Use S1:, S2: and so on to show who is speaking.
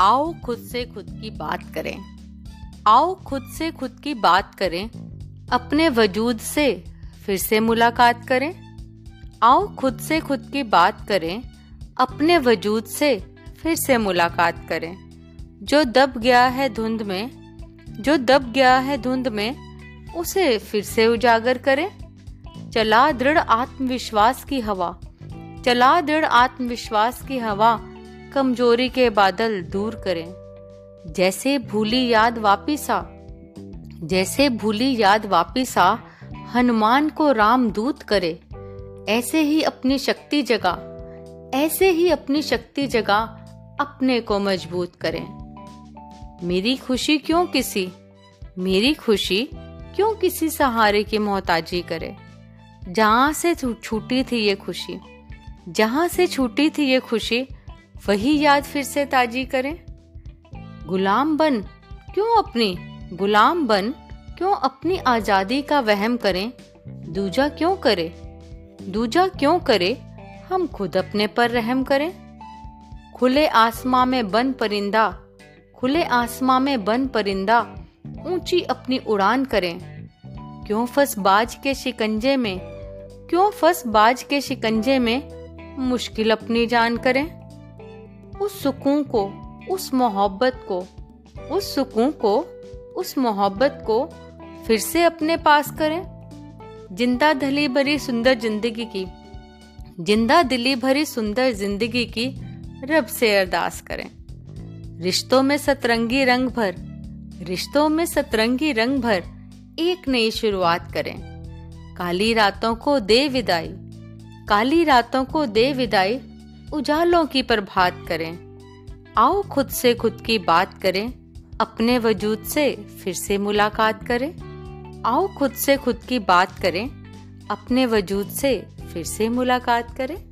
S1: आओ खुद से खुद की बात करें। आओ खुद से खुद की बात करें, अपने वजूद से फिर से मुलाकात करें। आओ खुद से खुद की बात करें, अपने वजूद से फिर से मुलाकात करें। जो दब गया है धुंध में, जो दब गया है धुंध में, उसे फिर से उजागर करें। चला दृढ़ आत्मविश्वास की हवा, चला दृढ़ आत्मविश्वास की हवा कमज़ोरी के बादल दूर करें। जैसे भूली याद वापिस आ, जैसे भूली याद वापिस आ, हनुमान को राम दूत करे। ऐसे ही अपनी शक्ति जगा, ऐसे ही अपनी शक्ति जगा, अपने को मज़बूत करें। मेरी खुशी क्यों किसी, मेरी खुशी क्यों किसी सहारे की मोहताजी करे? जहाँ से छूटी थी ये खुशी, जहाँ से छूटी थी ये खुशी वही याद फिर से ताजी करें। गुलाम बन, क्यों अपनी? गुलाम बन, क्यों अपनी आज़ादी का वहम करें? दूजा क्यों करे? दूजा क्यों करे? हम खुद अपने पर रहम करें। खुले आसमां में बन परिंदा, खुले आसमां में बन परिंदा, ऊँची अपनी उड़ान करें। क्यों फंस बाज के शिकंजे में? क्यों फंस बाज के शिकंजे में? मुश्किल अपनी जान करें। उस सुकून को, उस मोहब्बत को, उस सुकून को, उस मोहब्बत को फिर से अपने पास करें। ज़िंदा दली भरी सुंदर ज़िंदगी की, ज़िंदा दिली भरी सुंदर ज़िंदगी की रब से अरदास करें। रिश्तों में सतरंगी रंग भर, रिश्तों में सतरंगी रंग भर एक नई शुरुआत करें। काली रातों को दे विदाई, काली रातों को दे विदाई उजालों की प्रभात करें। आओ खुद से खुद की बात करें। अपने वजूद से फिर से मुलाकात करें। आओ खुद से खुद की बात करें। अपने वजूद से फिर से मुलाकात करें।